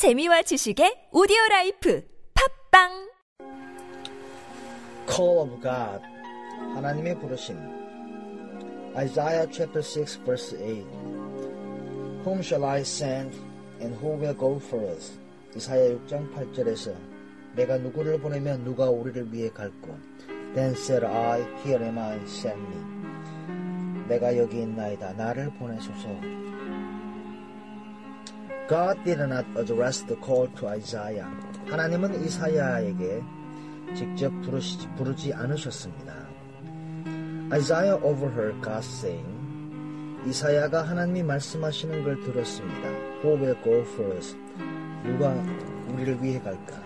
재미와 지식의 오디오 라이프 팟빵 Call of God 하나님의 부르심 Isaiah chapter 6 verse 8 Whom shall I send and who will go for us? 이사야 6장 8절에서 내가 누구를 보내면 누가 우리를 위해 갈꼬 Then said I, Here am I, send me 내가 여기 있나이다 나를 보내소서 God did not address the call to Isaiah. 하나님은 이사야에게 직접 부르시, 부르지 않으셨습니다. Isaiah overheard God saying, 이사야가 하나님이 말씀하시는 걸 들었습니다. Who will go us? 누가 우리를 위해 갈까?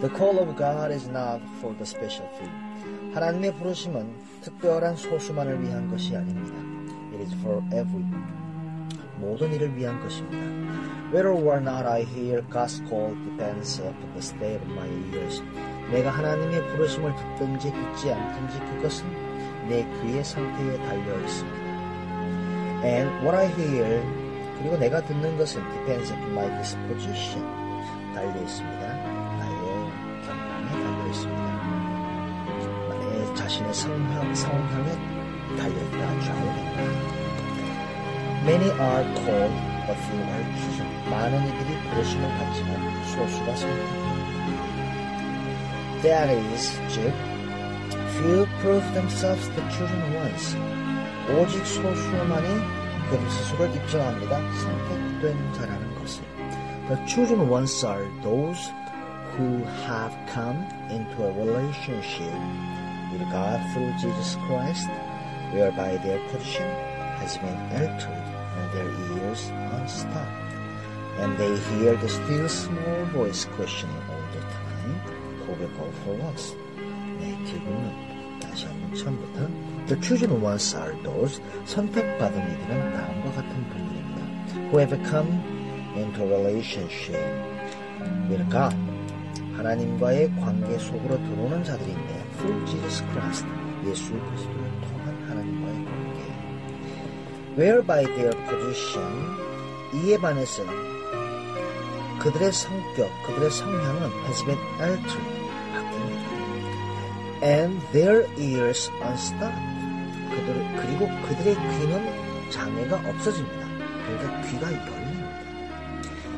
The call of God is not for the special few. 하나님의 부르심은 특별한 소수만을 위한 것이 아닙니다. It is for everyone. 모든 이를 위한 것입니다. Whether or not I hear God's call depends upon the state of my ears. 내가 하나님의 부르심을 듣든지 듣지 않든지 그것은 내 귀의 상태에 달려 있습니다. And what I hear 그리고 내가 듣는 것은 depends upon my disposition 달려 있습니다. 나의 경향에 달려 있습니다. 내 자신의 성향, 성향에 달려 있다, 좌우된다. Many are called, but few are chosen. 많은 이들이 부르심을 받지만 소수가 선택합니다. That is, 즉, few prove themselves the chosen ones. 오직 소수만이 그 스스로를 입증합니다. 선택된 자라는 것을. The chosen ones are those who have come into a relationship with God through Jesus Christ, whereby their position has been altered and Their ears unstopped. And they hear the still small voice questioning all the time, go for us? 네, 기분은 다시 한번 처음부터 The chosen ones are those 선택받은 이들은 다음과 같은 분들입니다. Who have come into relationship with God. 하나님과의 관계 속으로 들어오는 자들인데 through Jesus Christ. 예수 그리스도 whereby their position 이에 반해서 그들의 성격, 그들의 성향은 has been altered, 바뀝니다. And their ears unstopped. 그들, 그리고 그들의 귀는 장애가 없어집니다. 그러니까 귀가 열립니다.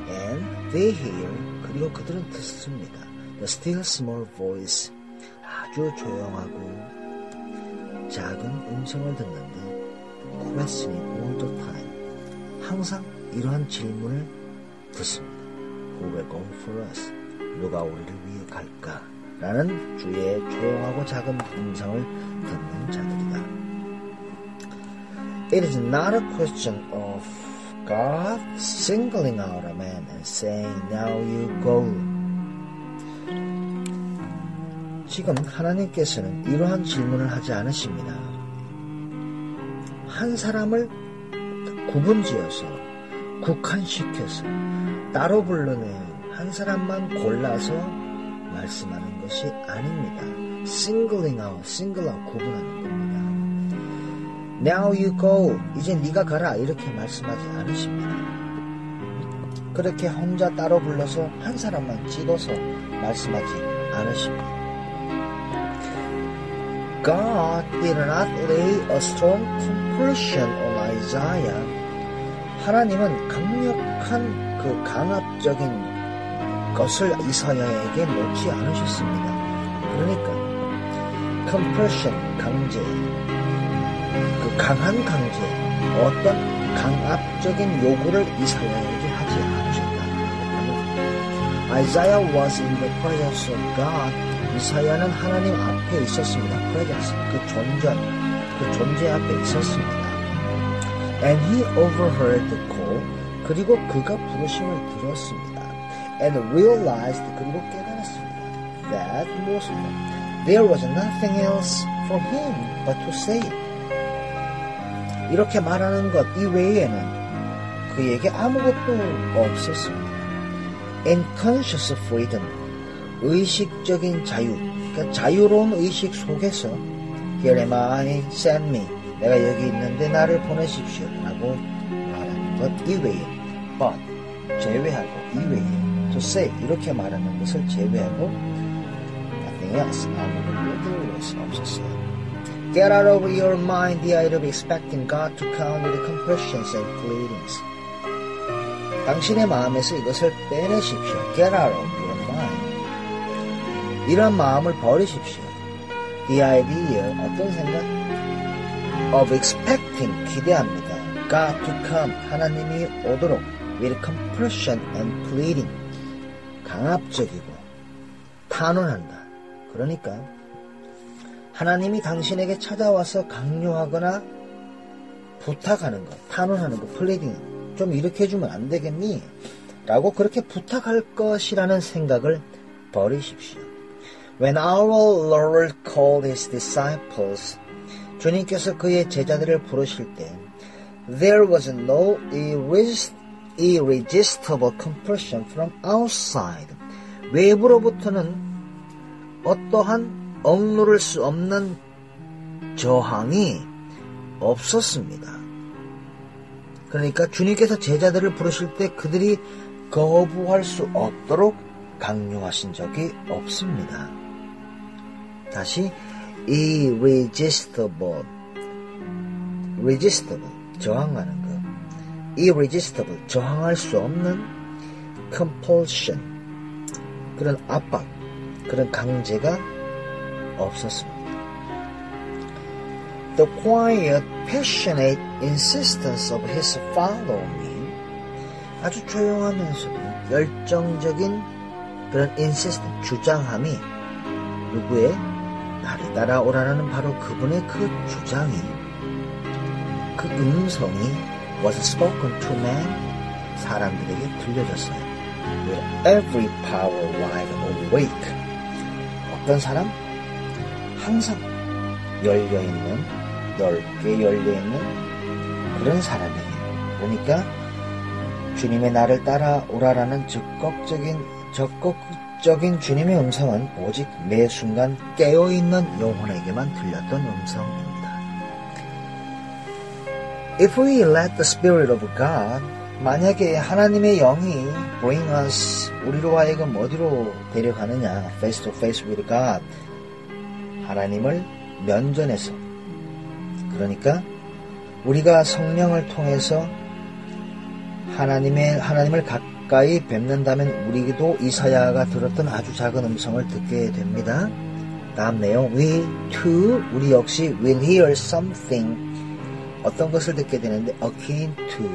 And they hear, 그리고 그들은 듣습니다. The still small voice, 아주 조용하고 작은 음성을 듣는데 questioning all the time. 항상 이러한 질문을 듣습니다. Who will go for us? 누가 우리를 위해 갈까? 라는 주의 조용하고 작은 음성을 듣는 자들이다. It is not a question of God singling out a man and saying, Now you go. 지금 하나님께서는 이러한 질문을 하지 않으십니다. 한 사람을 구분지어서 국한시켜서 따로 불러내는 한 사람만 골라서 말씀하는 것이 아닙니다. singling out, single out 구분하는 겁니다. Now you go, 이제 네가 가라 이렇게 말씀하지 않으십니다. 그렇게 혼자 따로 불러서 한 사람만 찍어서 말씀하지 않으십니다. God did not lay a strong compulsion on Isaiah. 하나님은 강력한 그 강압적인 것을 이사야에게 놓지 않으셨습니다. 그러니까 compulsion 강제, 그 강한 강제, 어떤 강압적인 요구를 이사야에게 하지 않으셨다. Isaiah was in the presence of God. 이사야는 하나님 앞에 있었습니다. presence, 그 존전, 그 존재 앞에 있었습니다. And he overheard the call. 그리고 그가 부르심을 들었습니다. And realized, 그리고 깨달았습니다. That them, there was nothing else for him but to say. 이렇게 말하는 것 이외에는 그에게 아무것도 없었습니다. And conscious freedom, 의식적인 자유, 그러니까 자유로운 의식 속에서 Here am I, send me. 내가 여기 있는데 나를 보내십시오. 라고 말하는 것 이외에 but 제외하고 이외에 to say 이렇게 말하는 것을 제외하고 nothing else 아무것도 들을 수 없었어요. Get out of your mind the idea of expecting God to come with compassions and pleadings. 당신의 마음에서 이것을 빼내십시오. Get out of your. 이런 마음을 버리십시오. The idea, 어떤 생각? Of expecting, 기대합니다. God to come, 하나님이 오도록 with compulsions and pleadings. 강압적이고 탄원한다. 그러니까 하나님이 당신에게 찾아와서 강요하거나 부탁하는 것, 탄원하는 것, pleading 좀 이렇게 해주면 안 되겠니? 라고 그렇게 부탁할 것이라는 생각을 버리십시오. When our Lord called his disciples, 주님께서 그의 제자들을 부르실 때, there was no irresist, irresistible compulsion from outside. 외부로부터는 어떠한 억누를 수 없는 저항이 없었습니다. 그러니까 주님께서 제자들을 부르실 때 그들이 거부할 수 없도록 강요하신 적이 없습니다. 다시 irresistible, resistible 저항하는 것, irresistible 저항할 수 없는 compulsion 그런 압박, 그런 강제가 없었습니다. The quiet, passionate insistence of his following 아주 조용하면서도 열정적인 그런 insistence, 주장함이 누구의 나를 따라오라는 바로 그분의 그 주장이 그 음성이 was spoken to man 사람들에게 들려졌어요. With every power wide awake 어떤 사람? 항상 열려 있는, 넓게 열려 있는 그런 사람에게. 그러니까 주님의 나를 따라오라라는 적극적인, 적극 적인 주님의 음성은 오직 매 순간 깨어있는 영혼에게만 들렸던 음성입니다. If we let the Spirit of God 만약에 하나님의 영이 bring us 우리로 하여금 어디로 데려가느냐? Face to face with God. 하나님을 면전에서. 그러니까 우리가 성령을 통해서 하나님의 하나님을 가까이 뵙는다면 우리도 이사야가 들었던 아주 작은 음성을 듣게 됩니다. 다음 내용 we too 우리 역시 will hear something 어떤 것을 듣게 되는데 akin to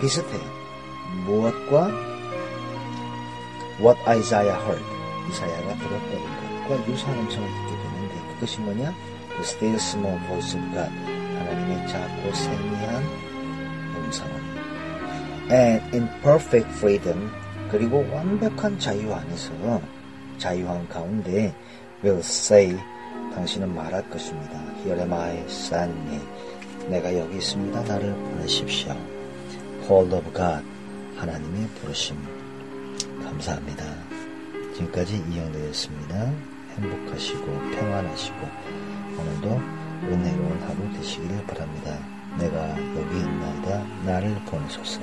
비슷해요. 무엇과 what Isaiah heard 이사야가 들었던 것과 유사한 음성을 듣게 되는데 그것이 뭐냐? The still small voice of God 하나님의 작고 세미한 음성은 and in perfect freedom 그리고 완벽한 자유 안에서 자유한 가운데 will say 당신은 말할 것입니다. Here am I, send. 내가 여기 있습니다. 나를 보내십시오. Call of God 하나님의 부르심 감사합니다. 지금까지 이영대였습니다. 행복하시고 평안하시고 오늘도 은혜로운 하루 되시기를 바랍니다. 내가 여기 있나이다. 나를 보내소서.